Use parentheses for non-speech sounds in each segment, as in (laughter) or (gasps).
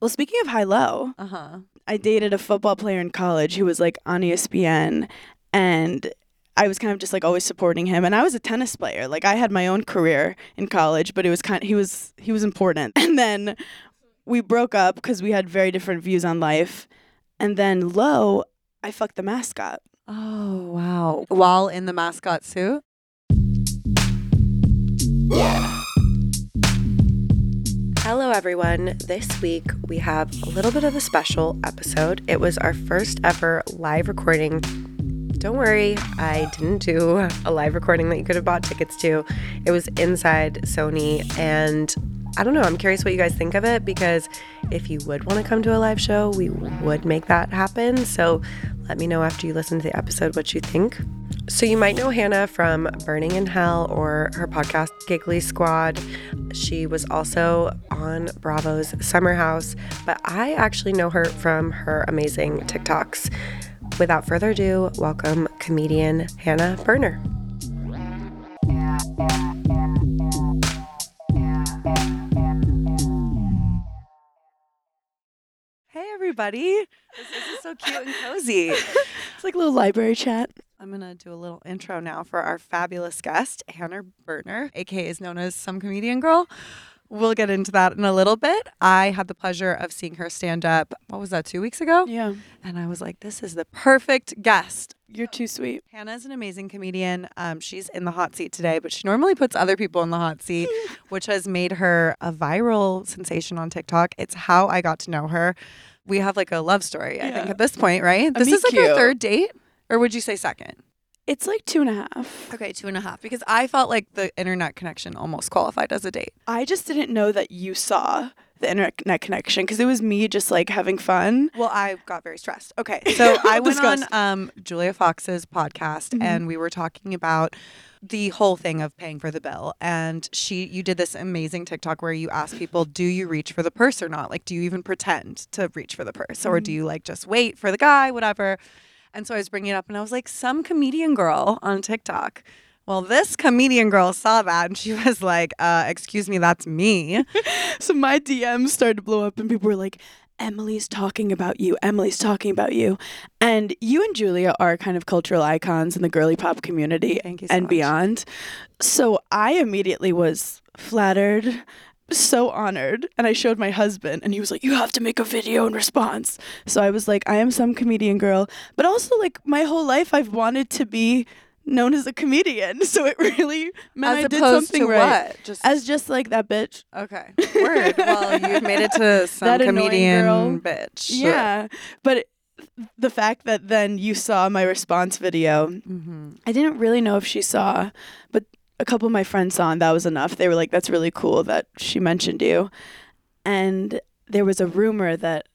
Well, speaking of high low, Uh huh. I dated a football player in college who was like on ESPN and I was kind of just like always supporting him and I was a tennis player. Like I had my own career in college, but it was kind of, he was he was important. (laughs) And then we broke up because we had very different views on life. And then low, I fucked the mascot. Oh wow! While in the mascot suit. Hello, everyone. This week we have a little bit of a special episode. It was our first ever live recording. Don't worry, I didn't do a live recording that you could have bought tickets to. It was inside Sony, and I don't know. I'm curious what you guys think of it because if you would want to come to a live show, we would make that happen. So let me know after you listen to the episode what you think. So, you might know Hannah from Berning in Hell or her podcast, Giggly Squad. She was also on Bravo's Summer House, but I actually know her from her amazing TikToks. Without further ado, welcome comedian Hannah Berner. Hey everybody! This, this is so cute and cozy. (laughs) It's like a little library chat. I'm gonna do a little intro now for our fabulous guest, Hannah Berner, aka is known as Some Comedian Girl. We'll get into that in a little bit. I had the pleasure of seeing her stand up. What was that? Two weeks ago, Yeah. and I was like, "This is the perfect guest." You're too sweet. Hannah is an amazing comedian. Um, she's in the hot seat today, but she normally puts other people in the hot seat, (laughs) which has made her a viral sensation on TikTok. It's how I got to know her. We have like a love story, I think, at this point, right? This is like our third date, or would you say second? It's like two and a half. Okay, two and a half. Because I felt like the internet connection almost qualified as a date. I just didn't know that you saw the internet connection because it was me just like having fun. Well, I got very stressed. Okay, (laughs) so I went on um, Julia Fox's podcast, Mhm. and we were talking about the whole thing of paying for the bill. And she, you did this amazing TikTok where you ask people, "Do you reach for the purse or not? Like, do you even pretend to reach for the purse, or do you like just wait for the guy, whatever?" And so I was bringing it up, and I was like, "Some comedian girl on TikTok." Well, this comedian girl saw that, and she (laughs) was like, uh, "Excuse me, that's me." (laughs) So my DMs started to blow up, and people were like, Emily's talking about you. Emily's talking about you. And you and Julia are kind of cultural icons in the girly pop community so and much. beyond. So I immediately was flattered, so honored. And I showed my husband, and he was like, You have to make a video in response. So I was like, I am some comedian girl. But also, like, my whole life, I've wanted to be known as a comedian. (laughs) So it really meant As I did opposed something to right. what? Just As just like that bitch. Okay. Word. well, you've made it to (laughs) some comedian girl. bitch. Yeah. But it, the fact that then you saw my response video, Mm-hmm. I didn't really know if she saw, but a couple of my friends saw, and that was enough. They were like, that's really cool that she mentioned you. And there was a rumor that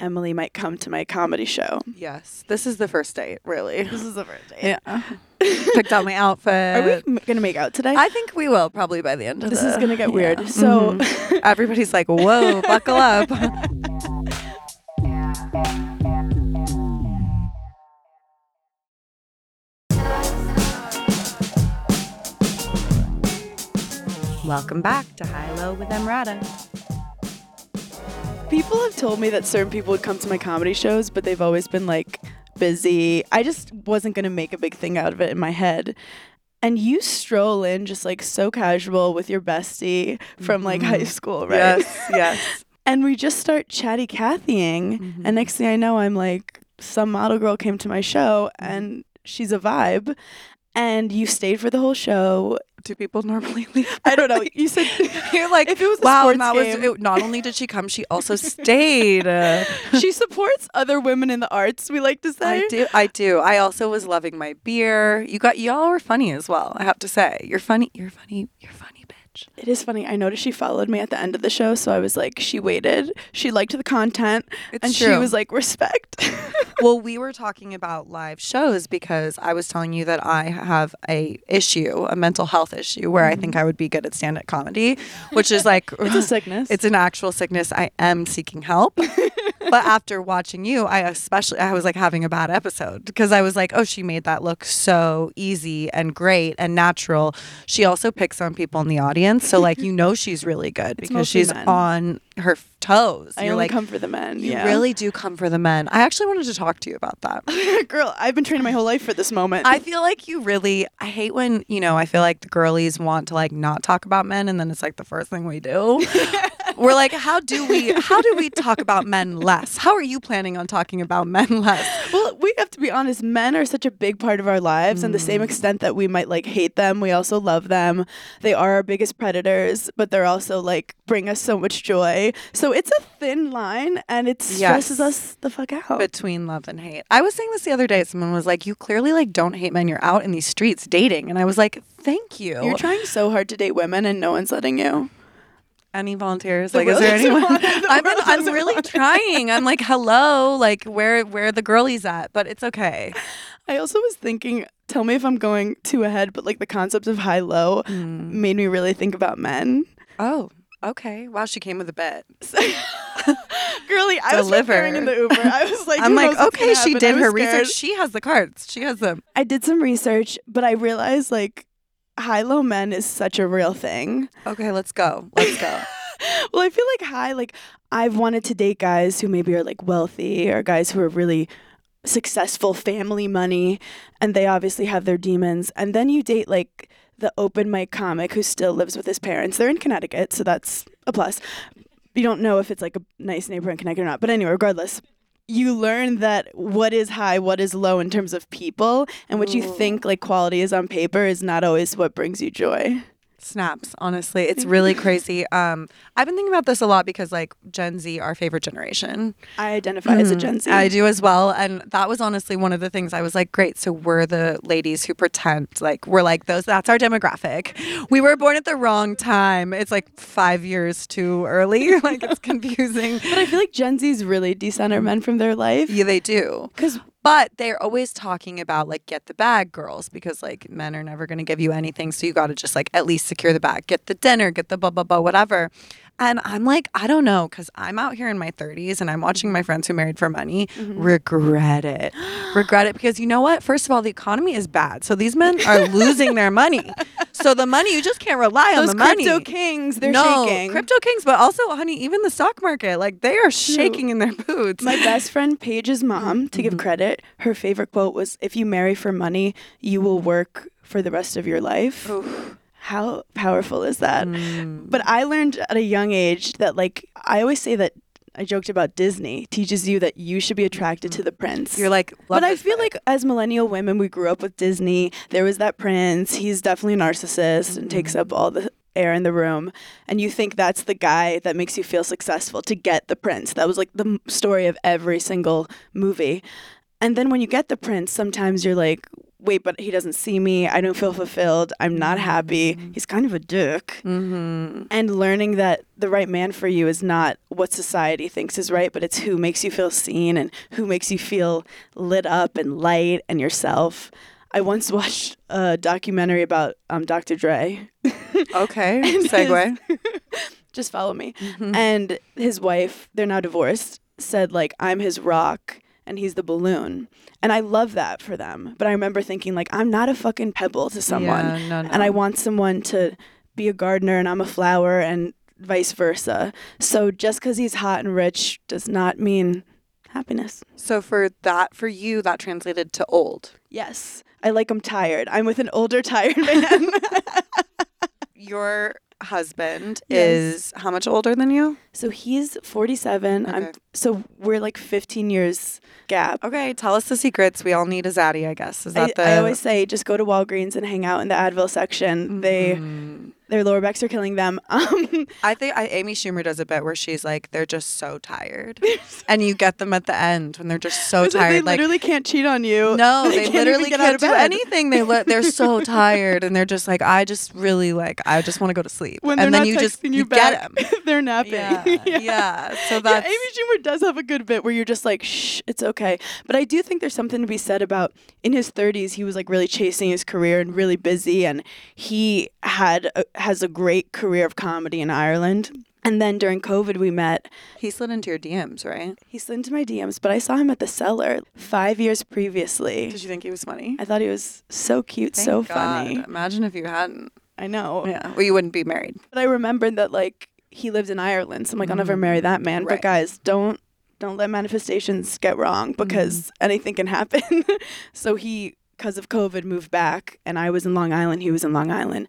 Emily might come to my comedy show. Yes. This is the first date, really. This is the first date. Yeah. (laughs) Picked out my outfit. Are we m- gonna make out today? I think we will probably by the end of this the- is gonna get yeah. weird. So, Mhm. everybody's like, "Whoa, buckle up." (laughs) Welcome back to High Low with Emrata. people have told me that certain people would come to my comedy shows, but they've always been like busy. I just wasn't gonna make a big thing out of it in my head. And you stroll in just like so casual with your bestie from like high Mhm. school, right? Yes, (laughs) yes. And we just start chatty Cathying. Mhm. And next thing I know, I'm like, some model girl came to my show and she's a vibe. And you stayed for the whole show. Do people normally (laughs) leave? I don't know. (laughs) You said (laughs) You're like, if it was wow, sports and that game, was it, not only did she come, she also stayed. Uh, she supports other women in the arts. We like to say. I do, I do. I also was loving my beer. You got y'all were funny as well. I have to say, you're funny. You're funny. You're funny, bitch. It is funny. I noticed she followed me at the end of the show, so I was like, she waited. She liked the content, It's and she was like, respect. (laughs) well, we were talking about live shows because I was telling you that I have a issue, a mental health issue, where I think mm-hmm. I would be good at stand up comedy, which is like (laughs) it's a sickness. (sighs) It's an actual sickness. I am seeking help. (laughs) but after watching you, I especially I was like having a bad episode because I was like, oh, she made that look so easy and great and natural. She also picks on people in the audience, so like you know she's really good because she's men. on her toes. I You're only like come for the men. you yeah. really do come for the men. I actually wanted to talk to you about that. (laughs) Girl, I've been training my whole life for this moment. I feel like you really I hate when, you know, I feel like the girlies want to like not talk about men and then it's like the first thing we do. (laughs) We're like, how do we how do we talk about men less? How are you planning on talking about men less? well, we have to be honest. Men are such a big part of our lives, and the same mm. extent that we might like hate them, we also love them. They are our biggest predators, but they're also like bring us so much joy. So it's a thin line, and it stresses Yes. us the fuck out. Between love and hate. I was saying this the other day. Someone was like, You clearly like don't hate men. You're out in these streets dating. And I was like, Thank you. You're trying so hard to date women, and no one's letting you. Any volunteers? The Like, is there anyone? The I've been, I'm really want it. trying. I'm like, hello, like where where are the girlies at? But it's okay. I also was thinking. Tell me if I'm going too ahead, but like the concept of high low Mm. made me really think about men. Oh, okay. Wow, she came with a bet. (laughs) (laughs) Girly, I was preparing in the Uber. I was (laughs) like, I'm like, okay, she did her scared. research. She has the cards. She has them. I did some research, but I realized like high low men is such a real thing. Okay, let's go. Let's go. Well, I feel like high, like I've wanted to date guys who maybe are like wealthy or guys who are really successful, family money, and they obviously have their demons. And then you date like the open mic comic who still lives with his parents. They're in Connecticut, so that's a plus. You don't know if it's like a nice neighborhood in Connecticut or not. But anyway, regardless, you learn that what is high, what is low in terms of people, and what you think like quality is on paper is not always what brings you joy. Snaps. Honestly, it's really crazy. Um, I've been thinking about this a lot because like Gen Z, our favorite generation. I identify as a Mhm. Gen Z. I do as well. And that was honestly one of the things I was like, great. So we're the ladies who pretend like we're like those. That's our demographic. We were born at the wrong time. It's like five years too early. (laughs) like it's (laughs) confusing. But I feel like Gen Z's really decenter men from their life. Yeah, they do. Because But they're always talking about like get the bag girls because like men are never going to give you anything. So you got to just like at least secure the bag, get the dinner, get the blah, blah, blah, whatever. And I'm like, I don't know because I'm out here in my 30s and I'm watching my friends who married for money regret it. regret it because you know what? First of all, the economy is bad. So these men are (laughs) losing their money. So the money, you just can't rely on those the money. crypto kings, they're no, shaking. crypto kings, but also, honey, even the stock market, like they are shaking in their boots. My best friend Paige's mom, to Mm-hmm. give credit, her favorite quote was, "If you marry for money, you will work for the rest of your life." How powerful is that? Mm. But I learned at a young age that, like, I always say that I joked about Disney teaches you that you should be attracted to the prince. Mm-hmm. You're like, but I feel like as millennial women, we grew up with Disney. There was that prince. He's definitely a narcissist and takes Mm-hmm. up all the air in the room. And you think that's the guy that makes you feel successful to get the prince. That was like the story of every single movie. And then when you get the prince, sometimes you're like, wait, but he doesn't see me. I don't feel fulfilled. I'm not happy. He's kind of a dick. Mm-hmm. And learning that the right man for you is not what society thinks is right, but it's who makes you feel seen and who makes you feel lit up and light and yourself. I once (laughs) watched a documentary about um, Dr. Dre. (laughs) Okay, his- segue. (laughs) Just follow me. Mhm. And his wife, they're now divorced, said like I'm his rock and he's the balloon. And I love that for them. But I remember thinking like I'm not a fucking pebble to someone. Yeah, no, no. and I want someone to be a gardener and I'm a flower and vice versa. So just because he's hot and rich does not mean happiness. So for that, for you, that translated to old. Yes, I like him tired. I'm with an older, tired (laughs) man. Your husband Yes. is how much older than you? so he's 47. I'm so we're like 15 years gap. Okay, tell us the secrets. We all need a zaddy, I guess. Is I, that the? I always say just go to Walgreens and hang out in the Advil section. They Mhm. Their lower backs are killing them. (laughs) Um, I think I, Amy Schumer does a bit where she's like, they're just so tired, and you get them at the end when they're just so it's like tired. they like literally can't cheat on you. No, (laughs) they, can't literally get can't out of do anything. They li- they're so (laughs) tired, and they're just like, I just really like, I just want to go to sleep. When they're and then not you just you, get back, them. they're napping. Yeah, yeah. So Yeah, that's Amy Schumer does have a good bit where you're just like, shh, it's okay. But I do think there's something to be said about in his 30s, he was like really chasing his career and really busy, and he had a, has a great career of comedy in Ireland. And then during COVID, we met. He slid into your DMs, right? He slid into my DMs, but I saw him at the cellar five years previously. Did you think he was funny? I thought he was so cute, Thank so God. funny. Imagine if you hadn't. I know. Yeah. Well, you wouldn't be married. But I remembered that like he lived in Ireland, so I'm like, I'll never marry that man. Right. But guys, don't don't let manifestations get wrong Mm-hmm. because anything can happen. (laughs) so he, because of COVID, moved back, and I was in Long Island. He was in Long Island.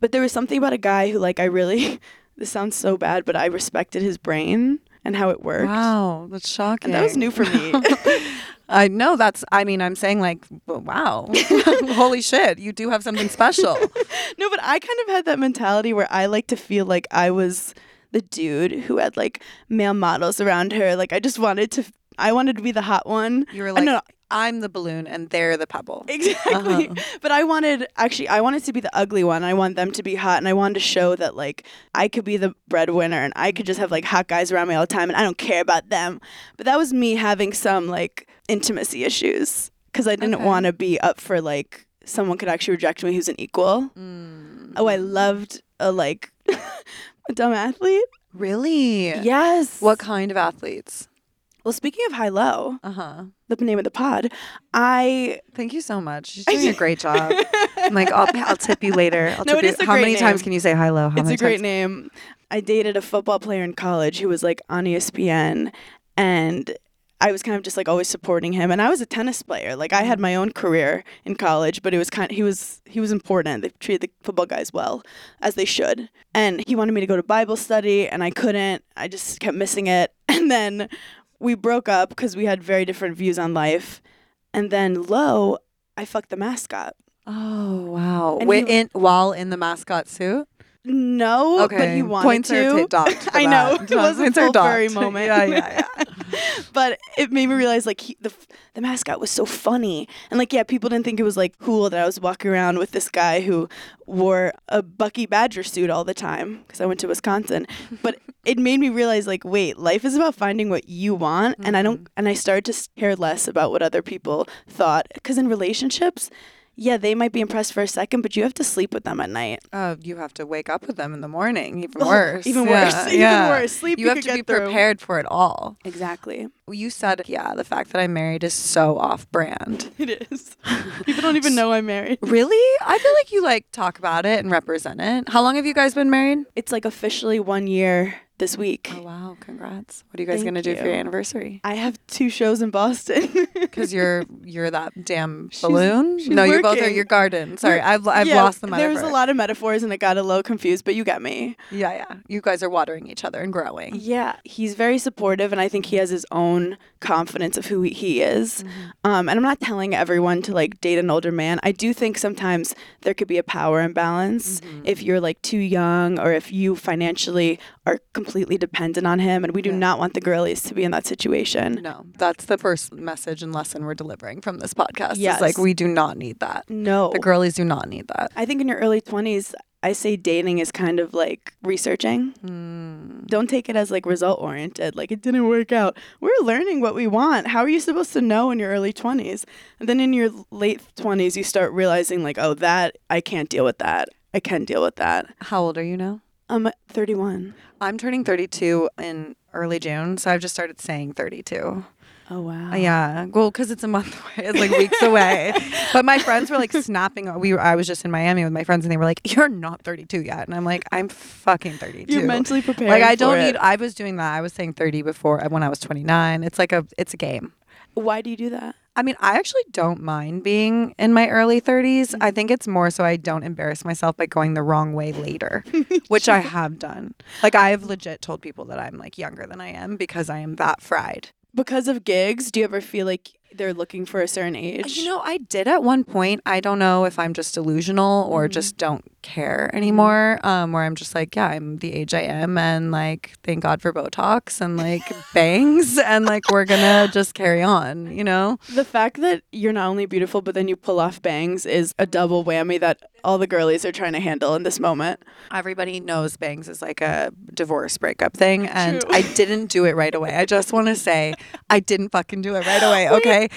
But there was something about a guy who like I really. (laughs) This sounds so bad, but I respected his brain and how it worked. Wow, that's shocking. And that was new for me. (laughs) I know that's. I mean, I'm saying like, wow, (laughs) holy shit, you do have something special. No, but I kind of had that mentality where I like to feel like I was the dude who had like male models around her. Like I just wanted to, I wanted to be the hot one. You were like, no, no, I'm the balloon and they're the pebble. (laughs) exactly. Uh-huh. But I wanted, actually, I wanted to be the ugly one. I want them to be hot, and I wanted to show that like I could be the breadwinner, and I could just have like hot guys around me all the time, and I don't care about them. But that was me having some like intimacy issues because I didn't Okay. want to be up for like someone could actually reject me who's an equal. Mm. Oh, I loved a like (laughs) a dumb athlete. Really? Yes. What kind of athletes? Well, speaking of high low, Uh huh. the name of the pod, I Thank you so much. She's doing a (laughs) great job. I'm like, I'll, I'll tip you later. I'll No, tip it you. is a How great many times can you say hello? How it's many a great times? name. I dated a football player in college who was like on ESPN, and I was kind of just like always supporting him. And I was a tennis player. Like I Mm. had my own career in college, but it was kind. he was he was important. They treated the football guys well, as they should. And he wanted me to go to Bible study, and I couldn't. I just kept missing it. (laughs) And then we broke up because we had very different views on life. And then lo, I fucked the mascot. Oh wow! And Wait, he- in while in the mascot suit. No, Okay. but he wanted Points to. are t- docked I know that. it was a Points are full furry (laughs) moment. Yeah, yeah, (laughs) yeah. but it made me realize like he, the the mascot was so funny and like yeah, people didn't think it was like cool that I was walking around with this guy who wore a Bucky Badger suit all the time because I went to Wisconsin. But (laughs) it made me realize like wait, life is about finding what you want, and I don't. Mm-hmm. And I started to care less about what other people thought because in relationships. Yeah, they might be impressed for a second, but you have to sleep with them at night. Uh, you have to wake up with them in the morning. Even (laughs) Oh, worse. even Yeah, worse, (laughs) even yeah. worse. Sleep You, you have to be through. prepared for it all. Exactly. You said, yeah, the fact that I'm married is so off brand. (laughs) It is. People don't even know I'm married. Really? I feel like you like talk about it and represent it. How long have you guys been married? It's like officially one year this week. Oh wow, congrats. What are you guys Thank gonna do for your anniversary? I have two shows in Boston. (laughs) Because you're you're that damn balloon. she's no, you're both are your garden. Sorry, I've I've Yeah, lost the metaphor. There was a lot of metaphors and it got a little confused, but you get me. Yeah, yeah. You guys are watering each other and growing. Yeah, he's very supportive, and I think he has his own confidence of who he is. Mm-hmm. Um, and I'm not telling everyone to like date an older man. I do think sometimes there could be a power imbalance Mm-hmm. if you're like too young or if you financially are completely dependent on him. And we do Yeah. not want the girlies to be in that situation. No, that's the first message and lesson we're delivering from this podcast. Yes. Yes. like we do not need that. No. The girlies do not need that. I think in your early 20s, I say dating is kind of like researching. Mm. Don't take it as like result oriented, like it didn't work out. We're learning what we want. How are you supposed to know in your early 20s? And then in your late 20s, you start realizing, like, oh, that, I can't deal with that. I can deal with that. How old are you now? I'm 31. I'm turning 32 in early June, so I've just started saying 32. Oh, wow. Uh, Yeah, well, because it's a month (laughs) away, it's like weeks away. But my friends were like snapping. We were, I was just in Miami with my friends, and they were like, "You're not 32 yet," and I'm like, "I'm fucking 32." You're mentally prepared. like I don't need. I was doing that. I was saying 30 before when I was 29. It's like a. It's a game. Why do you do that? I mean, I actually don't mind being in my early 30s. I think it's more so I don't embarrass myself by going the wrong way later, (laughs) which I have done. Like, I have legit told people that I'm like younger than I am because I am that fried. Because of gigs, do you ever feel like they're looking for a certain age? You know, I did at one point. I don't know if I'm just delusional or mm-hmm. just don't care anymore. Um, where I'm just like, yeah, I'm the age I am, and like, thank God for Botox and like (laughs) bangs, and like, we're gonna just carry on. You know? the fact that you're not only beautiful, but then you pull off bangs is a double whammy that all the girlies are trying to handle in this moment. Everybody knows bangs is like a divorce breakup thing, and True. I didn't do it right away. I just want to say I didn't fucking do it right away. (laughs) Okay,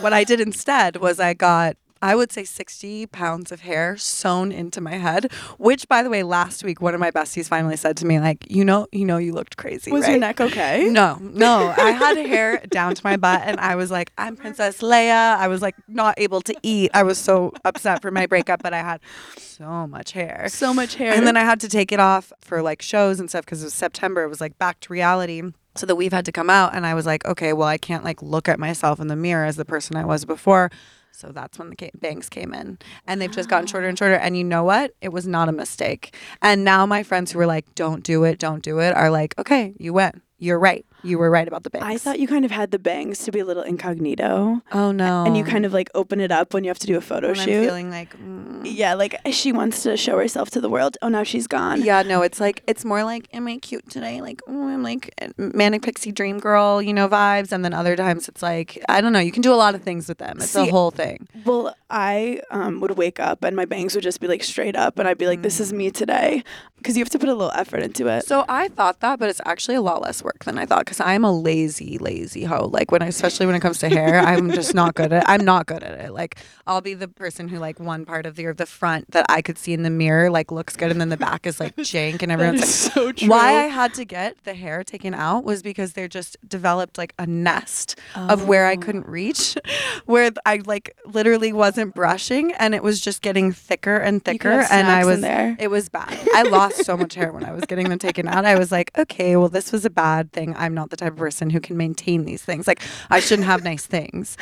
what I did instead was I got I would say 60 pounds of hair sewn into my head, which by the way, last week one of my besties finally said to me like, "You know, you know you looked crazy." Was right? your neck okay? No, no. I (laughs) had hair down to my butt and I was like, I'm Princess Leia. I was like not able to eat. I was so upset for my breakup, but I had so much hair. So much hair. And then I had to take it off for like shows and stuff because it was September. It was like back to reality. So the weave had to come out. And I was like, okay, well, I can't like look at myself in the mirror as the person I was before. So that's when the bangs came in. And they've just gotten shorter and shorter. And you know what? It was not a mistake. And now my friends who were like, don't do it, don't do it, are like, okay, you went. You're right. You were right about the bangs. I thought you kind of had the bangs to be a little incognito. oh no. And you kind of like open it up when you have to do a photo when I'm shoot. feeling like, mm. yeah, like she wants to show herself to the world. Oh, now she's gone. Yeah, no, it's like it's more like, am I cute today? Like, oh, I'm like a manic pixie dream girl, you know, vibes. And then other times it's like, I don't know. You can do a lot of things with them. It's a whole thing. Well, I um, would wake up and my bangs would just be like straight up, and I'd be like, "This is me today," because you have to put a little effort into it. So I thought that, but it's actually a lot less work than I thought because I'm a lazy, lazy hoe. Like when I, especially when it comes to hair, I'm just not good at. I'm not good at it. Like I'll be the person who like one part of the or the front that I could see in the mirror like looks good, and then the back is like jank, and (laughs) everyone's like. so true. Why I had to get the hair taken out was because they're just developed like a nest of where I couldn't reach, where I like literally wasn't brushing and it was just getting thicker and thicker. And I was, there. it was bad. I lost so much hair when I was getting them taken out. I was like, okay, well, this was a bad thing. I'm not the type of person who can maintain these things. Like, I shouldn't have nice things.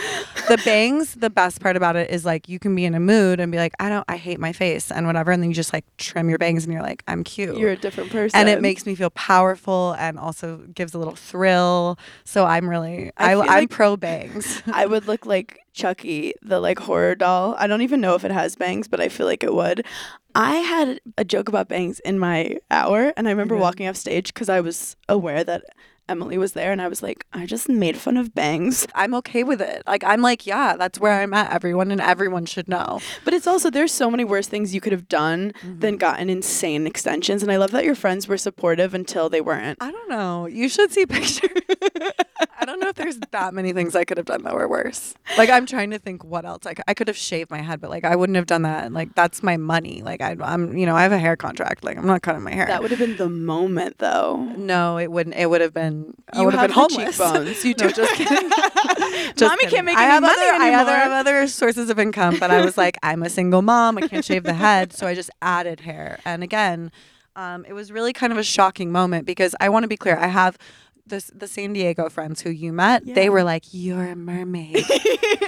The bangs, the best part about it is like you can be in a mood and be like, I don't, I hate my face and whatever. And then you just like trim your bangs and you're like, I'm cute You're a different person, and it makes me feel powerful and also gives a little thrill. So I'm really I I, I'm like- pro bangs. (laughs) I would look like Chucky, the like horror doll. I don't even know if it has bangs, but I feel like it would. I had a joke about bangs in my hour, and I remember Okay. walking off stage because I was aware that Emily was there, and I was like, I just made fun of bangs. I'm okay with it. Like I'm like, yeah, that's where I'm at. Everyone and everyone should know. But it's also there's so many worse things you could have done mm-hmm. than gotten insane extensions, and I love that your friends were supportive until they weren't. I don't know. You should see (laughs) pictures. I don't know if there's that many things I could have done that were worse. Like I'm trying to think what else I could, I could have shaved my head, but like I wouldn't have done that. Like that's my money. Like I, I'm, you know, I have a hair contract. Like I'm not cutting my hair. That would have been the moment, though. no, it wouldn't. It would have been. I You would have been homeless. cheekbones. (laughs) You no, just (laughs) kidding. (laughs) Just Mommy kidding. can't make I any have money other, I other anymore. have other sources of income, but I was like, I'm a single mom. I can't shave the head, so I just added hair. And again, um, it was really kind of a shocking moment because I want to be clear. I have the the San Diego friends who you met. They were like, "You're a mermaid."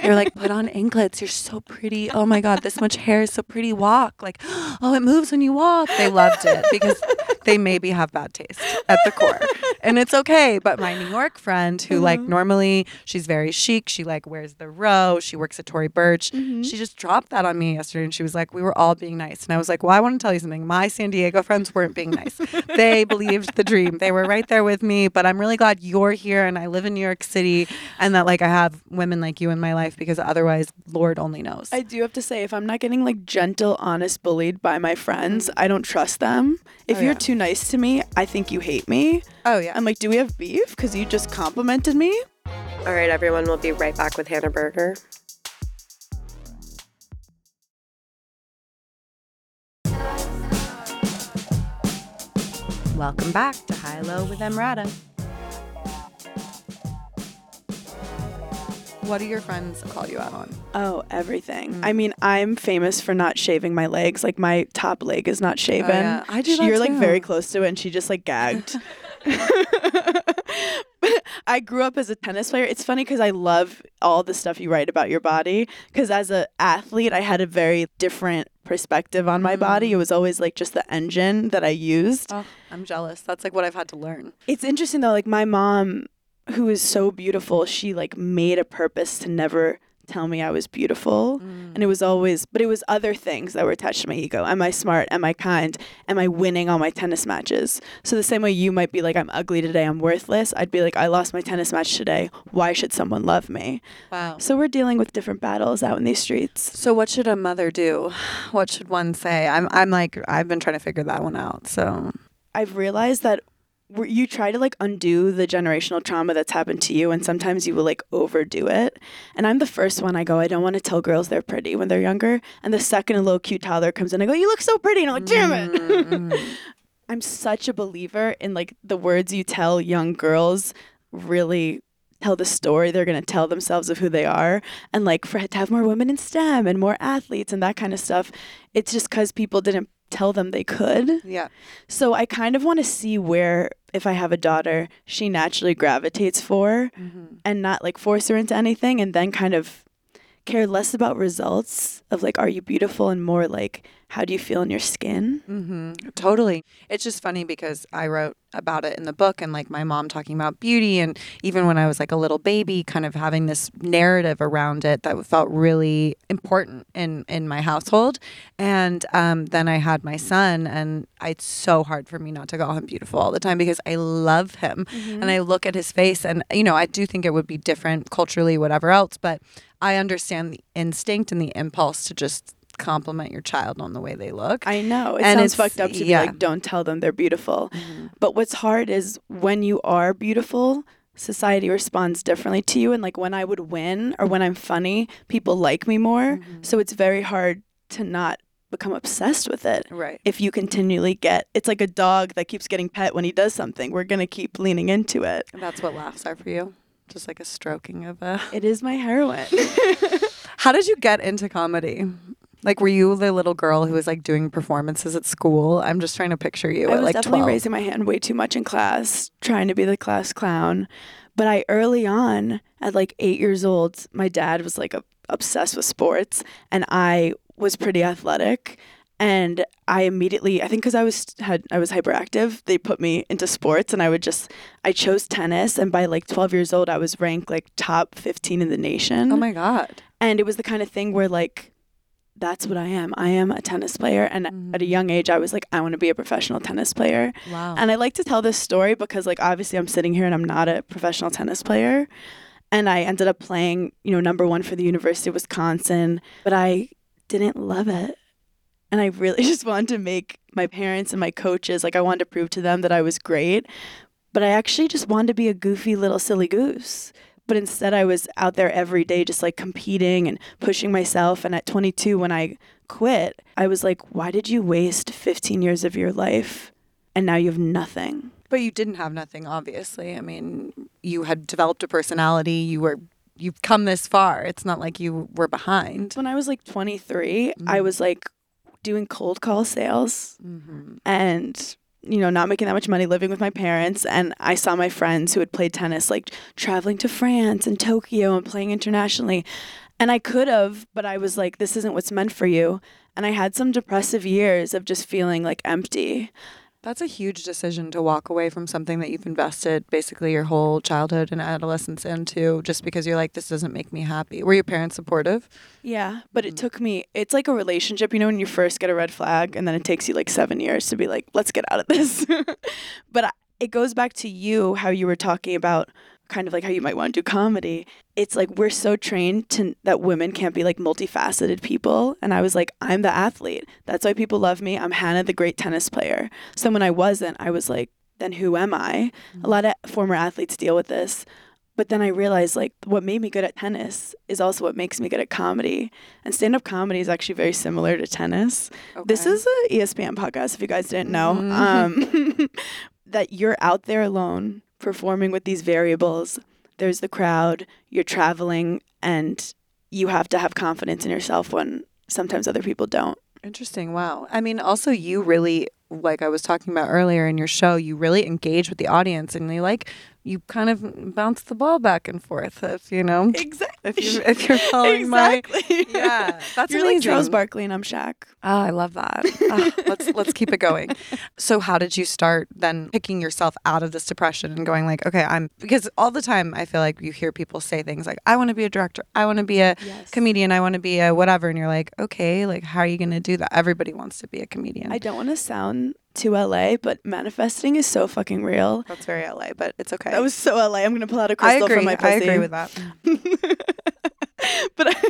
They're like, "Put on anklets. You're so pretty. Oh my god, this much hair is so pretty. Walk like, (gasps) oh, it moves when you walk." They loved it because they maybe have bad taste at the core, (laughs) and it's okay. But my New York friend, who like mm-hmm. normally she's very chic, she like wears the row, she works at Tory Burch. Mm-hmm. She just dropped that on me yesterday, and she was like, "We were all being nice," and I was like, "Well, I want to tell you something. My San Diego friends weren't being nice. (laughs) they believed the dream. They were right there with me. But I'm really glad you're here, and I live in New York City, and that like I have women like you in my life because otherwise, Lord only knows." I do have to say, if I'm not getting like gentle, honest bullied by my friends, mm. I don't trust them. If Oh, you're yeah. too nice to me, I think you hate me. oh yeah. I'm like, do we have beef? Because you just complimented me. All right, everyone, we'll be right back with Hannah Berner. Welcome back to High Low with Emrata. What do your friends call you out on? Oh, everything. Mm. I mean, I'm famous for not shaving my legs. Like my top leg is not shaven. Oh, yeah. I do You're like very close to it, and she just like gagged. (laughs) (laughs) I grew up as a tennis player. It's funny because I love all the stuff you write about your body. Because as an athlete, I had a very different perspective on my body. Mm. It was always like just the engine that I used. Oh, I'm jealous. That's like what I've had to learn. It's interesting though, like my mom, who is so beautiful, she like made a purpose to never tell me I was beautiful. Mm. And it was always, but it was other things that were attached to my ego. Am I smart? Am I kind? Am I winning all my tennis matches? So the same way you might be like, I'm ugly today, I'm worthless. I'd be like, I lost my tennis match today. Why should someone love me? Wow. So we're dealing with different battles out in these streets. So what should a mother do? What should one say? I'm I'm like I've been trying to figure that one out. So I've realized that you try to like undo the generational trauma that's happened to you and sometimes you will like overdo it. And i'm the first one i go i don't want to tell girls they're pretty when they're younger. And the second a little cute toddler comes in i go you look so pretty and i'm like damn it. Mm-hmm. (laughs) i'm such a believer in like the words you tell young girls really tell the story. They're going to tell themselves of who they are. And like for to have more women in stem and more athletes and that kind of stuff it's just because people didn't tell them they could yeah. so I kind of want to see where, if I have a daughter, she naturally gravitates for Mm-hmm. and not like force her into anything and then kind of care less about results of like, are you beautiful and more like, how do you feel in your skin? Mm-hmm. Totally. It's just funny because I wrote about it in the book and like my mom talking about beauty and even when I was like a little baby kind of having this narrative around it that felt really important in in my household and um, then I had my son and it's so hard for me not to call him beautiful all the time because I love him and I look at his face and you know I do think it would be different culturally whatever else but I understand the instinct and the impulse to just compliment your child on the way they look I know. It And sounds it's- fucked up to yeah. be like, don't tell them they're beautiful. Mm-hmm. But what's hard is when you are beautiful, society responds differently to you. And like when I would win or when I'm funny, people like me more. Mm-hmm. So it's very hard to not become obsessed with it. right If you continually get, it's like a dog that keeps getting pet when he does something. We're going to keep leaning into it. And that's what laughs are for you. Just like a stroking of a. It is my heroine. (laughs) How did you get into comedy? Like, were you the little girl who was like doing performances at school? I'm just trying to picture you I at was like definitely 12. raising my hand way too much in class, trying to be the class clown. But I early on, at like eight years old, my dad was like a, obsessed with sports, and I was pretty athletic. And I immediately, I think, because I was had I was hyperactive, they put me into sports, and I would just I chose tennis, and by like 12 years old, I was ranked like top 15 in the nation. oh my God. And it was the kind of thing where like that's what I am. I am a tennis player and at a mm-hmm. young age I was like I want to be a professional tennis player. Wow. And I like to tell this story because like obviously I'm sitting here and I'm not a professional tennis player. And I ended up playing, you know, number 1 for the University of Wisconsin, but I didn't love it. And I really (laughs) just wanted to make my parents and my coaches like I wanted to prove to them that I was great. But I actually just wanted to be a goofy little silly goose but instead I was out there every day just like competing and pushing myself and at 22 when I quit I was like why did you waste 15 years of your life and now you have nothing but you didn't have nothing, obviously. I mean, you had developed a personality. You were, you've come this far. It's not like you were behind. when I was like 23 I mm-hmm. was like doing cold call sales Mm-hmm. and you know not making that much money living with my parents. And i saw my friends who had played tennis like traveling to france and tokyo and playing internationally. And i could have but i was like this isn't what's meant for you. And i had some depressive years of just feeling like empty That's a huge decision to walk away from something that you've invested basically your whole childhood and adolescence into just because you're like, this doesn't make me happy. Were your parents supportive? yeah but it mm. took me it's like a relationship you know when you first get a red flag and then it takes you like seven years to be like let's get out of this (laughs) but I, it goes back to you how you were talking about kind of like how you might want to do comedy it's like we're so trained to that women can't be like multifaceted people and i was like i'm the athlete. That's why people love me. I'm hannah the great tennis player. So when i wasn't i was like then who am i? A lot of former athletes deal with this but then i realized like what made me good at tennis is also what makes me good at comedy and stand-up comedy is actually very similar to tennis. Okay. this is a E espn podcast if you guys didn't know um, (laughs) (laughs) that you're out there alone performing with these variables there's the crowd you're traveling and you have to have confidence in yourself when sometimes other people don't Interesting. Wow. I mean, also, you really, like I was talking about earlier in your show, you really engage with the audience and you like, you kind of bounce the ball back and forth, if, you know, exactly if, you're, if you're following my. (laughs) Yeah, that's you're like Charles. Barkley and I'm Shaq. Oh, I love that. Ah, (laughs) let's let's keep it going. So, how did you start then picking yourself out of this depression and going like, okay, I'm because all the time I feel like you hear people say things like, I want to be a director, I want to be a Yes. comedian, I want to be a whatever, and you're like, okay, like how are you going to do that? Everybody wants to be a comedian. I don't want to sound too LA, but manifesting is so fucking real. That's very LA, but it's okay. That was so LA. I'm gonna pull out a crystal from my pussy. I agree with that. (laughs) but I,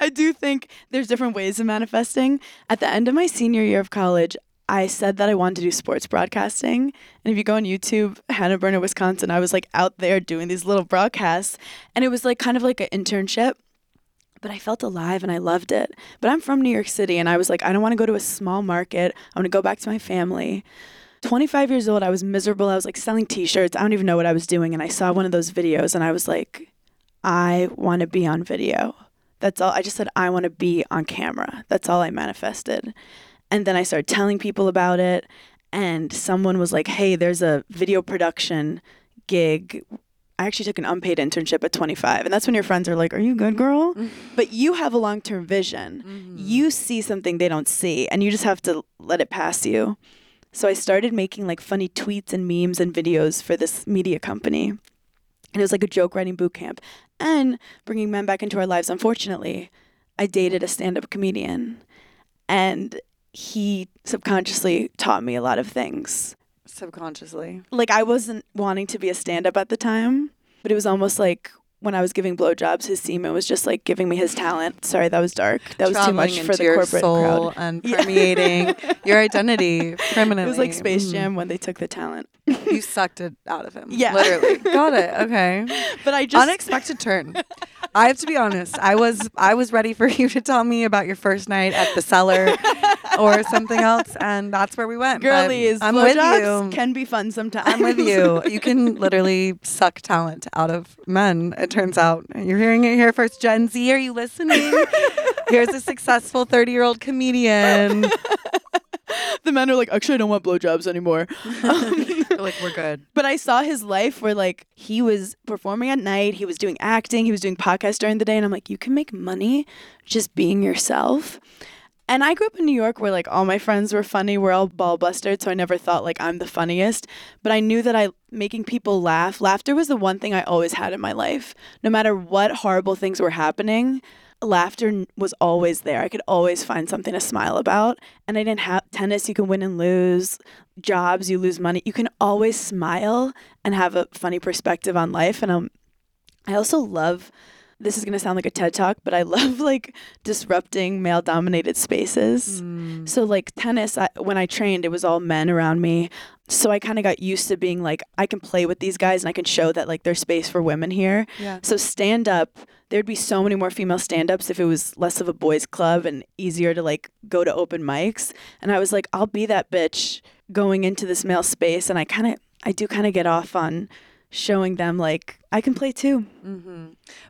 (laughs) I do think there's different ways of manifesting. At the end of my senior year of college, I said that I wanted to do sports broadcasting. And if you go on YouTube, Hannah Berner, Wisconsin, I was like out there doing these little broadcasts. And it was like kind of like an internship. But I felt alive and I loved it. But I'm from New York City and I was like, I don't want to go to a small market. I want to go back to my family. 25 years old, I was miserable. I was like selling t shirts. I don't even know what I was doing. And I saw one of those videos and I was like, I want to be on video. That's all. I just said, I want to be on camera. That's all I manifested. And then I started telling people about it. And someone was like, hey, there's a video production gig. I actually took an unpaid internship at 25. And that's when your friends are like, Are you good, girl? Mm-hmm. but you have a long term vision. Mm-hmm. You see something they don't see, and you just have to let it pass you. So I started making like funny tweets and memes and videos for this media company. And it was like a joke writing boot camp and bringing men back into our lives. Unfortunately, I dated a stand up comedian and he subconsciously taught me a lot of things. Subconsciously. Like, I wasn't wanting to be a stand up at the time, but it was almost like when I was giving blowjobs, his semen was just like giving me his talent. Sorry, that was dark. That was too much for the your corporate soul crowd. (laughs) and Yeah. permeating your identity permanently. (laughs) It was like Space. Jam mm. when they took the talent. You sucked it out of him. Yeah. Literally. Got it. Okay. (laughs) But I just Unexpected turn. I have to be honest. I was I was ready for you to tell me about your first night at the cellar or something else, and that's where we went. Girlies, I'm with you. can be fun sometimes. I'm with you. You can literally suck talent out of men. It turns out you're hearing it here first. Gen Z, are you listening? (laughs) Here's a successful 30 year old comedian. the men are like, actually, I don't want blowjobs anymore. (laughs) Um, like we're good. but I saw his life where like he was performing at night, he was doing acting, he was doing podcasts during the day, and I'm like, you can make money just being yourself. And I grew up in New York where like all my friends were funny, we're all ball busted, so I never thought like I'm the funniest. But I knew that I making people laugh, laughter was the one thing I always had in my life. No matter what horrible things were happening, laughter was always there. I could always find something to smile about. And I didn't have tennis, you can win and lose, jobs, you lose money. You can always smile and have a funny perspective on life. And I'm I also love this is going to sound like a TED talk, but I love like disrupting male dominated spaces. Mm. So, like tennis, I, when I trained, it was all men around me. So, I kind of got used to being like, I can play with these guys and I can show that like there's space for women here. Yeah. So, stand up, there'd be so many more female stand ups if it was less of a boys' club and easier to like go to open mics. And I was like, I'll be that bitch going into this male space. And I kind of, I do kind of get off on showing them like, I can play too. Mm-hmm.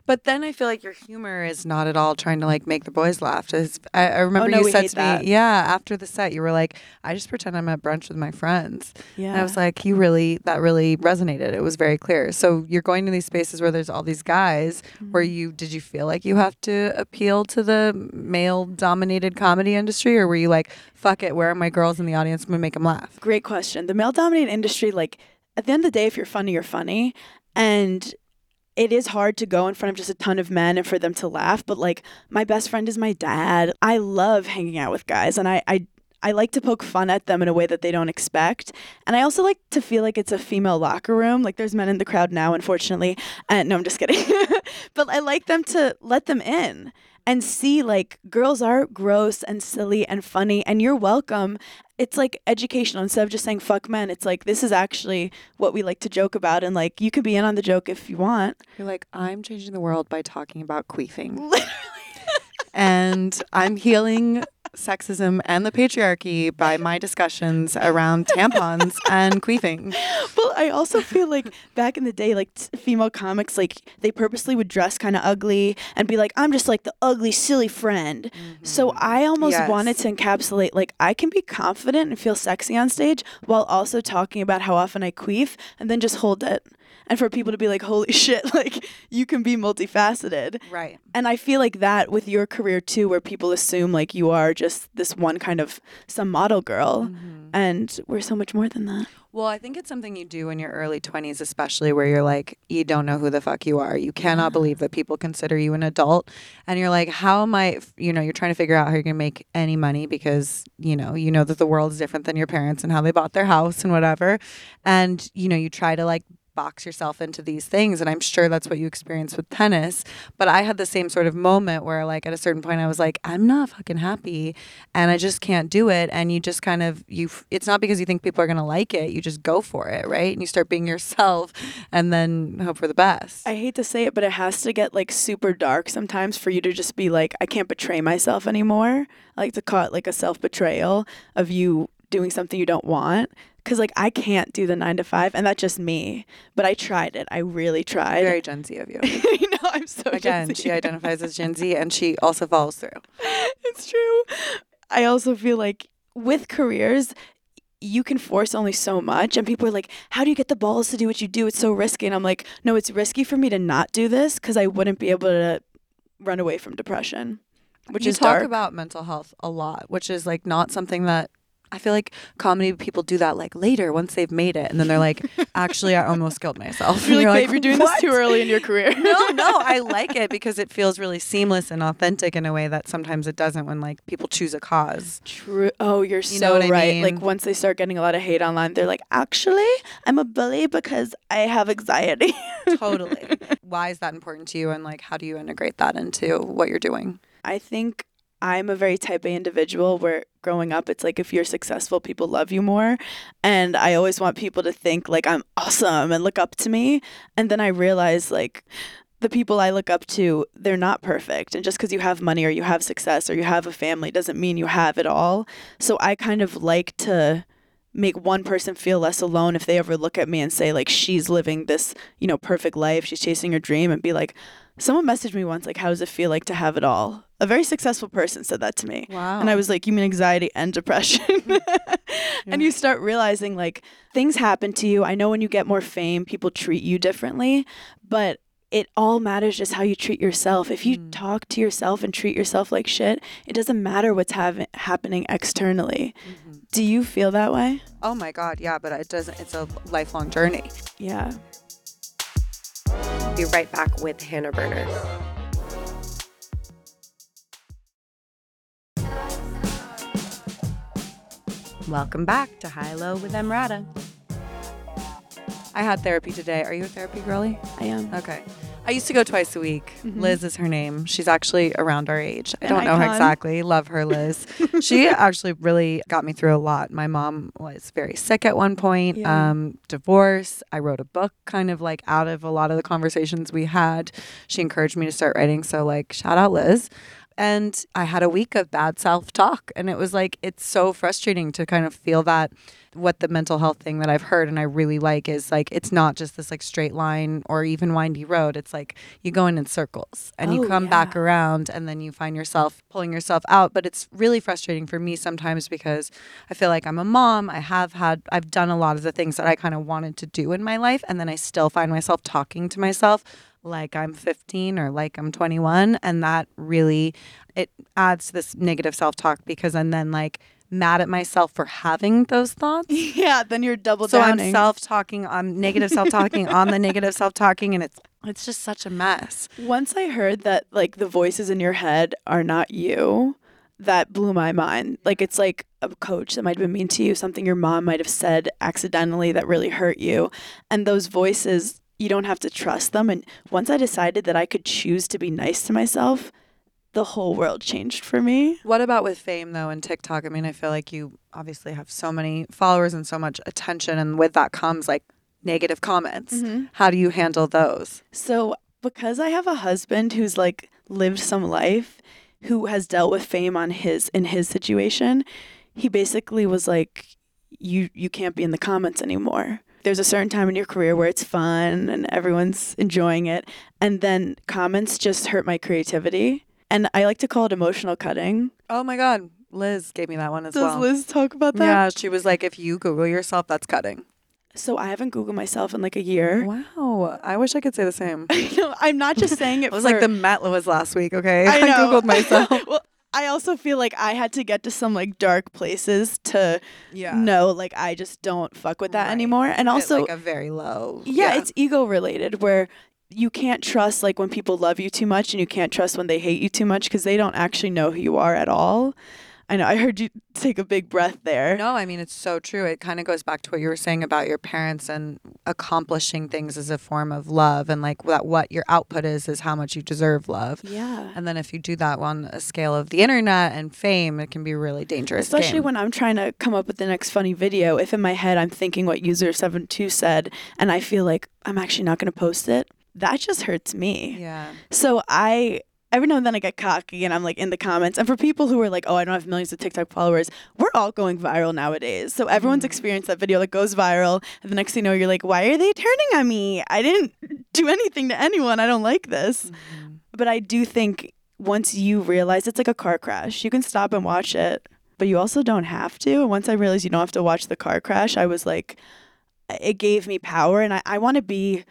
But then I feel like your humor is not at all trying to like make the boys laugh. It's- I, I remember no, you said to that. me, yeah, after the set, you were like, I just pretend I'm at brunch with my friends. Yeah. And I was like, you really, that really resonated. It was very clear. So you're going to these spaces where there's all these guys. Where Mm-hmm. you did you feel like you have to appeal to the male dominated comedy industry, or were you like, fuck it, where are my girls in the audience? I'm gonna make them laugh. Great question. The male dominated industry, like at the end of the day, if you're funny, you're funny. And it is hard to go in front of just a ton of men and for them to laugh. But like my best friend is my dad. I love hanging out with guys and I, I I like to poke fun at them in a way that they don't expect. And I also like to feel like it's a female locker room. Like there's men in the crowd now, unfortunately. And no, I'm just kidding. (laughs) but I like them to let them in and see like girls are gross and silly and funny and you're welcome. It's like educational instead of just saying fuck men. It's like this is actually what we like to joke about and like you could be in on the joke if you want. You're like, I'm changing the world by talking about queefing. (laughs) and I'm healing sexism and the patriarchy by my discussions around tampons and (laughs) queefing. Well, I also feel like back in the day, like t- female comics, like they purposely would dress kind of ugly and be like, I'm just like the ugly, silly friend. So mm-hmm. I almost Yes. wanted to encapsulate, like, I can be confident and feel sexy on stage while also talking about how often I queef and then just hold it. And for people to be like, holy (laughs) shit, like, you can be multifaceted. Right. And I feel like that with your career too, where people assume like you are just this one kind of some model girl. Mm-hmm. And we're so much more than that. Well, I think it's something you do in your early 20s, especially where you're like, you don't know who the fuck you are. You cannot believe that people consider you an adult. And you're like, how am I, you know, you're trying to figure out how you're going to make any money because, you know, you know that the world is different than your parents and how they bought their house and whatever. And, you know, you try to like box yourself into these things and i'm sure that's what you experienced with tennis but i had the same sort of moment where like at a certain point i was like i'm not fucking happy and i just can't do it and you just kind of you it's not because you think people are going to like it you just go for it right and you start being yourself and then hope for the best I hate to say it, but it has to get like super dark sometimes for you to just be like, I can't betray myself anymore. I like to call it like a self betrayal of you doing something you don't want. Cause like I can't do the nine to five, and that's just me. But I tried it. I really tried. very gen z of you (laughs) I know I'm so Gen again Z. she identifies as gen z (laughs) and she also follows through it's true. I also feel like with careers, you can force only so much, and people are like, "How do you get the balls to do what you do? It's so risky." And I'm like, "No, it's risky for me to not do this because I wouldn't be able to run away from depression." Which you is talk dark. about mental health a lot, which is like not something that I feel like comedy people do that like later once they've made it, and then they're like, (laughs) "Actually, I almost killed myself." You're (laughs) like, babe, you're doing "What?" this too early in your career. (laughs) no, no, I like it because it feels really seamless and authentic in a way that sometimes it doesn't when like people choose a cause. True. Oh, you're You so what I right. mean? Like once they start getting a lot of hate online, they're like, "Actually, I'm a bully because I have anxiety." Totally. Why is that important to you, and like how do you integrate that into what you're doing? I think I'm a very type A individual where growing up, it's like if you're successful, people love you more. And I always want people to think like I'm awesome and look up to me. And then I realize like the people I look up to, they're not perfect. And just because you have money or you have success or you have a family doesn't mean you have it all. So I kind of like to make one person feel less alone if they ever look at me and say like she's living this you know perfect life she's chasing her dream and be like someone messaged me once like how does it feel like to have it all a very successful person said that to me Wow. and i was like you mean anxiety and depression (laughs) and you start realizing like things happen to you i know when you get more fame people treat you differently but it all matters just how you treat yourself. If you Mm. talk to yourself and treat yourself like shit, it doesn't matter what's hav- happening externally. Do you feel that way? Oh my god, yeah, but it doesn't. It's a lifelong journey. Yeah. Be right back with Hannah Berner. Welcome back to High Low with Emrata. I had therapy today. Are you a therapy girly? I am. Okay. I used to go twice a week. Mhm. Liz is her name. She's actually around our age. I An don't know her exactly. Love her, Liz. (laughs) she actually really got me through a lot. My mom was very sick at one point, Yeah. um, divorce. I wrote a book kind of like out of a lot of the conversations we had. She encouraged me to start writing. So, like, shout out, Liz. And I had a week of bad self talk. And it was like, it's so frustrating to kind of feel that what the mental health thing that I've heard and I really like is like, it's not just this like straight line or even windy road. It's like you go in in circles and you Oh, come back around and then you find yourself pulling yourself out. But it's really frustrating for me sometimes because I feel like I'm a mom. I have had, I've done a lot of the things that I kind of wanted to do in my life. And then I still find myself talking to myself like I'm 15 or like I'm 21 and that really it adds to this negative self-talk because I'm then like mad at myself for having those thoughts. (laughs) Yeah, then you're double So downing. I'm self-talking, I'm negative self-talking on the negative self-talking and it's it's just such a mess. Once I heard that like the voices in your head are not you, that blew my mind. Like it's like a coach that might have been mean to you, something your mom might have said accidentally that really hurt you. And those voices, you don't have to trust them. And once I decided that I could choose to be nice to myself, the whole world changed for me. What about with fame though and TikTok? I mean, I feel like you obviously have so many followers and so much attention and with that comes like negative comments. Mm-hmm. How do you handle those? So, because I have a husband who's like lived some life, who has dealt with fame on his in his situation, he basically was like, "You you can't be in the comments anymore." There's a certain time in your career where it's fun and everyone's enjoying it, and then comments just hurt my creativity. And I like to call it emotional cutting. Oh my god, Liz gave me that one as Does well. Does Liz talk about that? Yeah, she was like, if you Google yourself, that's cutting. So I haven't Googled myself in like a year. Wow, I wish I could say the same. (laughs) no, I'm not just (laughs) saying it. It was for- like the Met was last week. Okay, I (laughs) know. googled myself. well, I also feel like I had to get to some like dark places to yeah, know like I just don't fuck with that Right. anymore. And also, like a very low. yeah, it's ego related where you can't trust like when people love you too much and you can't trust when they hate you too much because they don't actually know who you are at all. I know I heard you take a big breath there. No, I mean it's so true. It kind of goes back to what you were saying about your parents and accomplishing things as a form of love and like that what your output is is how much you deserve love. Yeah. And then if you do that on a scale of the internet and fame, it can be really dangerous. Especially game. when I'm trying to come up with the next funny video, if in my head I'm thinking what user 72 said and I feel like I'm actually not going to post it, that just hurts me. Yeah. So I every now and then I get cocky and I'm like in the comments. And for people who are like, oh, I don't have millions of TikTok followers, we're all going viral nowadays. So everyone's Mm. experienced that video that goes viral. And the next thing you know, you're like, why are they turning on me? I didn't do (laughs) anything to anyone. I don't like this. Mm-hmm. But I do think once you realize it's like a car crash, you can stop and watch it. But you also don't have to. And once I realized you don't have to watch the car crash, I was like, it gave me power. And I, I want to be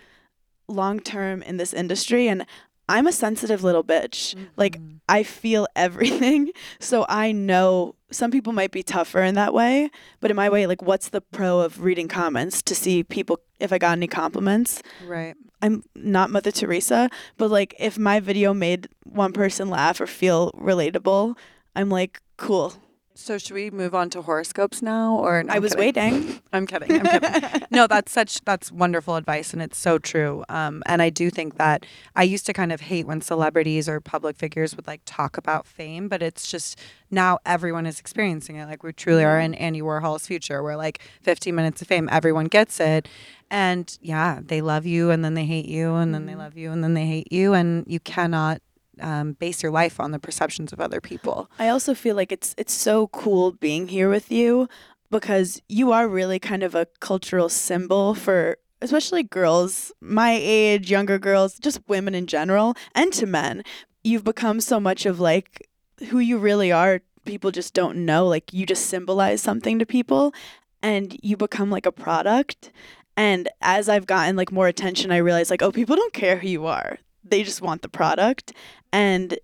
long term in this industry. And I'm a sensitive little bitch. Like, Mhm. I feel (laughs) everything. So I know some people might be tougher in that way. But in my way, like, what's the pro of reading comments to see people if I got any compliments? right. I'm not Mother Teresa, but like, if my video made one person laugh or feel relatable, I'm like, cool. So should we move on to horoscopes now or no, I I'm was kidding. waiting. (laughs) I'm kidding. I'm kidding. (laughs) no, that's such that's wonderful advice and it's so true. Um, and I do think that I used to kind of hate when celebrities or public figures would like talk about fame, but it's just now everyone is experiencing it. Like we truly are in Andy Warhol's future where like 15 minutes of fame, everyone gets it. And yeah, they love you and then they hate you and then they love you and then they hate you and you cannot um, base your life on the perceptions of other people. I also feel like it's it's so cool being here with you because you are really kind of a cultural symbol for especially girls my age, younger girls, just women in general, and to men. You've become so much of like who you really are. People just don't know. Like you just symbolize something to people and you become like a product. And as I've gotten like more attention, I realize like, oh, people don't care who you are. They just want the product. And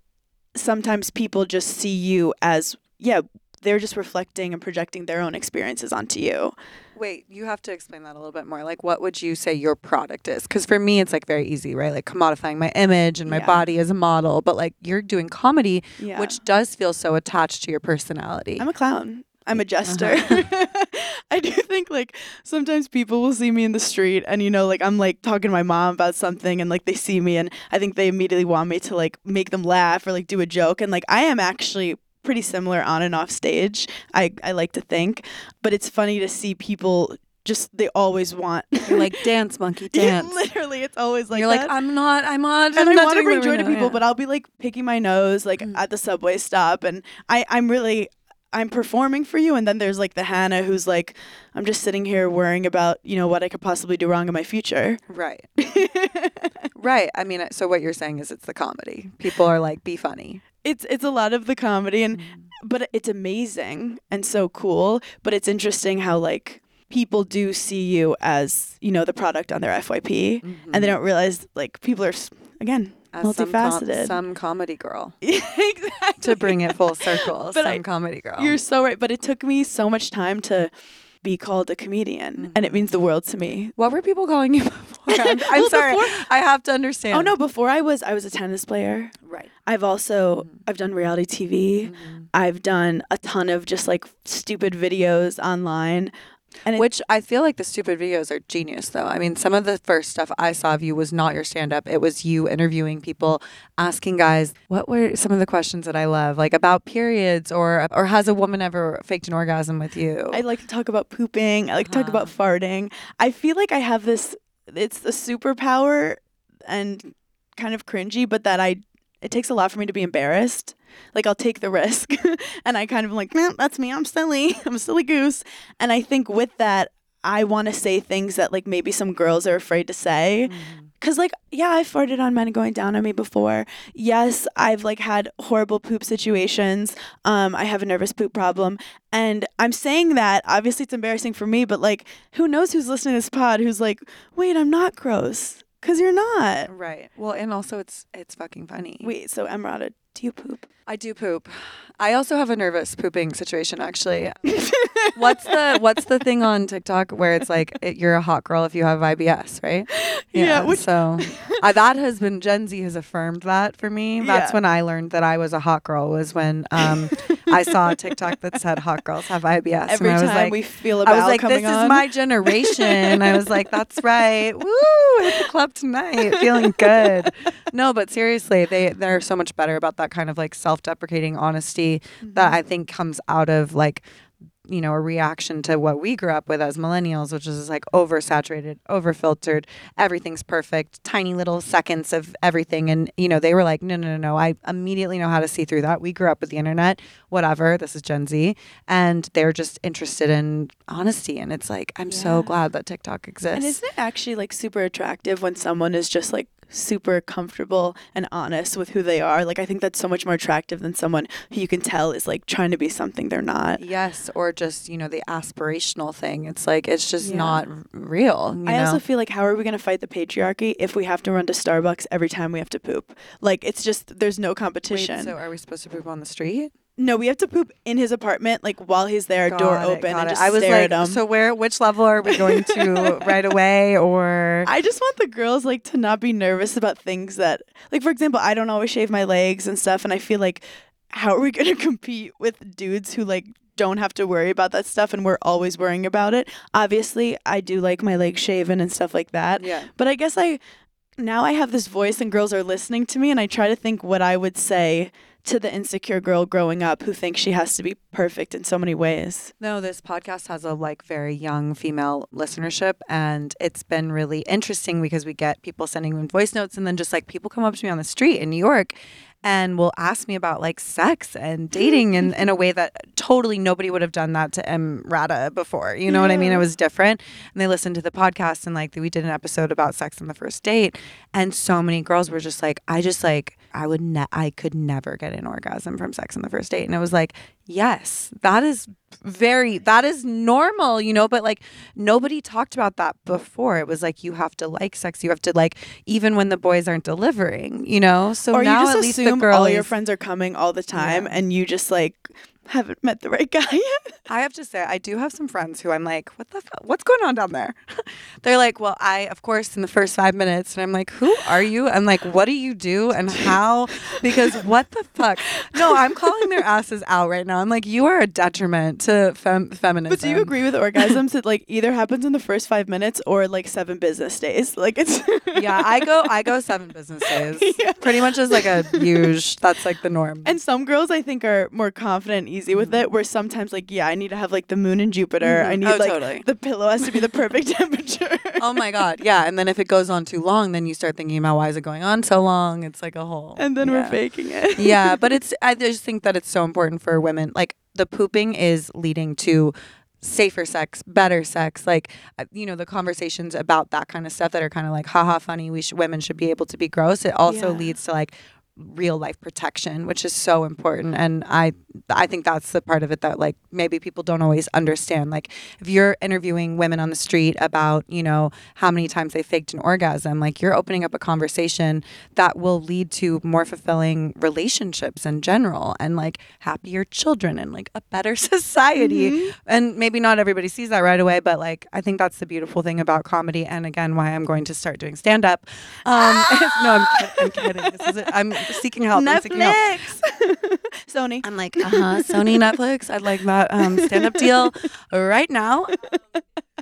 sometimes people just see you as, yeah, they're just reflecting and projecting their own experiences onto you. Wait, you have to explain that a little bit more. Like, what would you say your product is? Because for me, it's like very easy, right? Like commodifying my image and my Yeah. body as a model. But like, you're doing comedy, Yeah. which does feel so attached to your personality. I'm a clown. I'm a jester. (laughs) I do think like sometimes people will see me in the street and you know like I'm like talking to my mom about something and like they see me and I think they immediately want me to like make them laugh or like do a joke and like I am actually pretty similar on and off stage. I I like to think, but it's funny to see people just they always want You're like dance, monkey, (laughs) Yeah, dance. literally it's always like you're like. I'm not, I'm on. and I'm I not want to bring that joy to people, Yeah. but I'll be like picking my nose like Mm. at the subway stop, and I I'm really I'm performing for you, and then there's like the Hannah who's like I'm just sitting here worrying about you know what I could possibly do wrong in my future. right, (laughs) right. I mean, so what you're saying is it's the comedy. People are like, be funny. it's it's a lot of the comedy, and mm-hmm. but it's amazing and so cool. But it's interesting how like people do see you as you know the product on their FYP, and they mm-hmm. don't realize like people are again As some, com- multifaceted. some comedy girl (laughs) exactly. to bring it full circle. (laughs) But some I- comedy girl. You're so right, but it took me so much time to be called a comedian, and it mm-hmm. means the world to me. What were people calling you (laughs) before? I'm, I'm sorry. before- I have to understand. Oh no, before I was I was a tennis player. Right. I've also mm-hmm. I've done reality TV. Mm-hmm. I've done a ton of just like stupid videos online. And Which I feel like the stupid videos are genius, though. I mean, some of the first stuff I saw of you was not your stand up. It was you interviewing people, asking guys, what were some of the questions that I love, like about periods or or has a woman ever faked an orgasm with you? I like to talk about pooping. I like to talk about ah. farting. I feel like I have this it's a superpower and kind of cringy, but that I it takes a lot for me to be embarrassed. Like I'll take the risk (laughs) and I kind of like, man, that's me. I'm silly. (laughs) I'm a silly goose. And I think with that I want to say things that like maybe some girls are afraid to say. Cause like, yeah, I've farted on men going down on me before. Yes, I've like had horrible poop situations. Um, I have a nervous poop problem. And I'm saying that obviously it's embarrassing for me, but like who knows who's listening to this pod who's like, wait, I'm not gross. Cause you're not. right. Well, and also it's it's fucking funny. Wait, so Emrata, do you poop? I do poop. I also have a nervous pooping situation actually. what's the what's the thing on TikTok where it's like it, you're a hot girl if you have IBS, right? Yeah, which- so uh, that has been Gen Z has affirmed that for me. That's Yeah. when I learned that I was a hot girl was when um I saw a TikTok that said "Hot girls have IBS." Every and I time like, we feel I was like, "This on. is my generation." I was like, "That's (laughs) right, woo! Hit the club tonight, feeling good." No, but seriously, they they're so much better about that kind of like self-deprecating honesty that mm-hmm. I think comes out of like you know a reaction to what we grew up with as millennials which is like oversaturated overfiltered everything's perfect tiny little seconds of everything. And you know they were like no no no no. I immediately know how to see through that. We grew up with the internet whatever. This is gen z. And they're just interested in honesty. And it's like i'm so glad that tiktok exists And isn't it actually like super attractive when someone is just like super comfortable and honest with who they are? Like I think that's so much more attractive than someone who you can tell is like trying to be something they're not. yes or just you know the aspirational thing it's like it's just Yeah. not real you I know? also feel like how are we going to fight the patriarchy if we have to run to Starbucks every time we have to poop? Like it's just there's no Wait, competition. so are we supposed to poop on the street no, we have to poop in his apartment like while he's there, door it, open and it. just I was stare like, at him. so where, which level are we going to (laughs) right away, or I just want the girls like to not be nervous about things that like for example, I don't always shave my legs and stuff and I feel like how are we (laughs) going to compete with dudes who like don't have to worry about that stuff and we're always worrying about it. Obviously, I do like my legs shaven and stuff like that. yeah, But I guess I now I have this voice and girls are listening to me and I try to think what I would say to the insecure girl growing up who thinks she has to be perfect in so many ways. no, this podcast has a like very young female listenership, and it's been really interesting because we get people sending in voice notes, and then just like people come up to me on the street in New York. And will ask me about like sex and (laughs) dating in, in a way that totally nobody would have done that to Emrata before. You know what I mean? It was different. And they listened to the podcast and like we did an episode about sex on the first date. And so many girls were just like, I just like, I would ne- I could never get an orgasm from sex on the first date. And it was like, yes, that is very, that is normal, you know, but like nobody talked about that before. It was like, you have to like sex. You have to like, even when the boys aren't delivering, you know? So or now you just at least the girl all your friends are coming all the time Yeah. and you just like haven't met the right guy (laughs) yet. I have to say, I do have some friends who I'm like, what the fuck? What's going on down there? (laughs) They're like, well, I, of course, in the first five minutes, and I'm like, who are you? I'm like, what do you do and (laughs) how? Because what the fuck? No, I'm calling their asses out right now. I'm like, you are a detriment to fem- feminism. But do you agree with orgasms? It like either happens in the first five minutes or like seven business days. Like it's Yeah, I go, I go seven business days. Yeah. Pretty much as like a huge, that's like the norm. And some girls I think are more confident easy with it. Where sometimes like yeah, I need to have like the moon and Jupiter. I need Oh, like totally. the pillow has to be the perfect (laughs) temperature. oh my God. Yeah. And then if it goes on too long, then you start thinking about why is it going on so long? It's like a whole. and then yeah. we're faking it. (laughs) yeah, but it's I just think that it's so important for women. Like the pooping is leading to safer sex, better sex, like uh, you know the conversations about that kind of stuff that are kind of like haha funny. We should women should be able to be gross. It also Yeah. leads to like real life protection, which is so important. And I I think that's the part of it that like maybe people don't always understand. Like if you're interviewing women on the street about, you know, how many times they faked an orgasm, like you're opening up a conversation that will lead to more fulfilling relationships in general and like happier children and like a better (laughs) society. And maybe not everybody sees that right away, but like I think that's the beautiful thing about comedy and again why I'm going to start doing stand up. Um (laughs) no, I'm, I'm kidding. This is it. I'm seeking help. Seeking help. Netflix, (laughs) Sony. I'm like, uh huh, Sony Netflix. I'd like that um, stand up deal right now.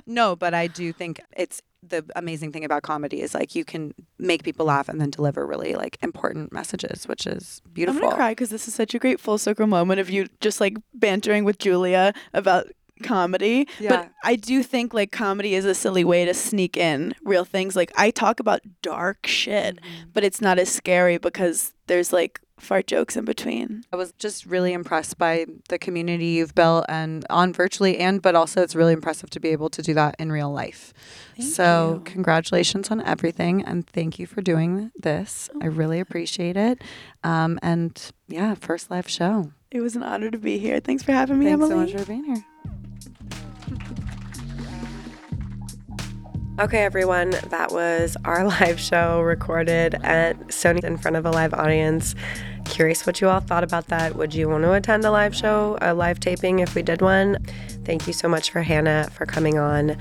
No, but I do think it's the amazing thing about comedy is like you can make people laugh and then deliver really like important messages, which is beautiful. I'm gonna cry because this is such a great full circle moment of you just like bantering with Julia about comedy. Yeah. But I do think like comedy is a silly way to sneak in real things. Like I talk about dark shit, Mm-hmm. but it's not as scary because there's like fart jokes in between. I was just really impressed by the community you've built and on virtually and but also it's really impressive to be able to do that in real life. Thank so you. congratulations on everything and thank you for doing this. I really appreciate it. Um, and yeah, first live show. It was an honor to be here. Thanks for having me, Thanks Emily. so much for being here. Okay, everyone, that was our (laughs) live show recorded at Sony in front of a live audience. Curious what you all thought about that. Would you want to attend a live show, a live taping if we did one? Thank you so much for Hannah for coming on.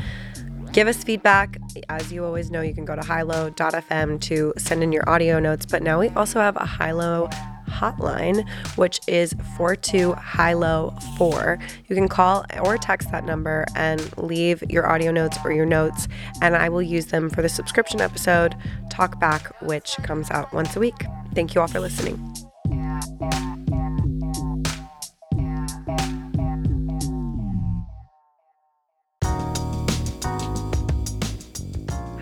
Give us feedback. As you always know, you can go to hilo.fm to send in your audio notes, but now we also have a High Low hotline, which is 42 High Low 4. You can call or text that number and leave your audio notes or your notes, and I will use them for the subscription episode, Talk Back, which comes out once a week. Thank you all for listening.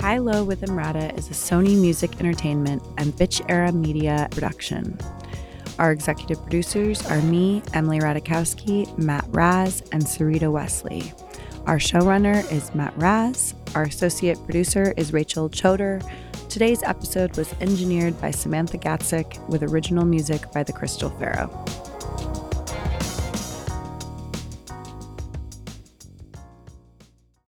High Low with Emrata is a Sony Music Entertainment and Bitch Era Media production. Our executive producers are me, Emily Ratajkowski, Matt Raz, and Sarita Wesley. Our showrunner is Matt Raz. Our associate producer is Rachel Choder. Today's episode was engineered by Samantha Gatzik with original music by the Crystal Pharaoh.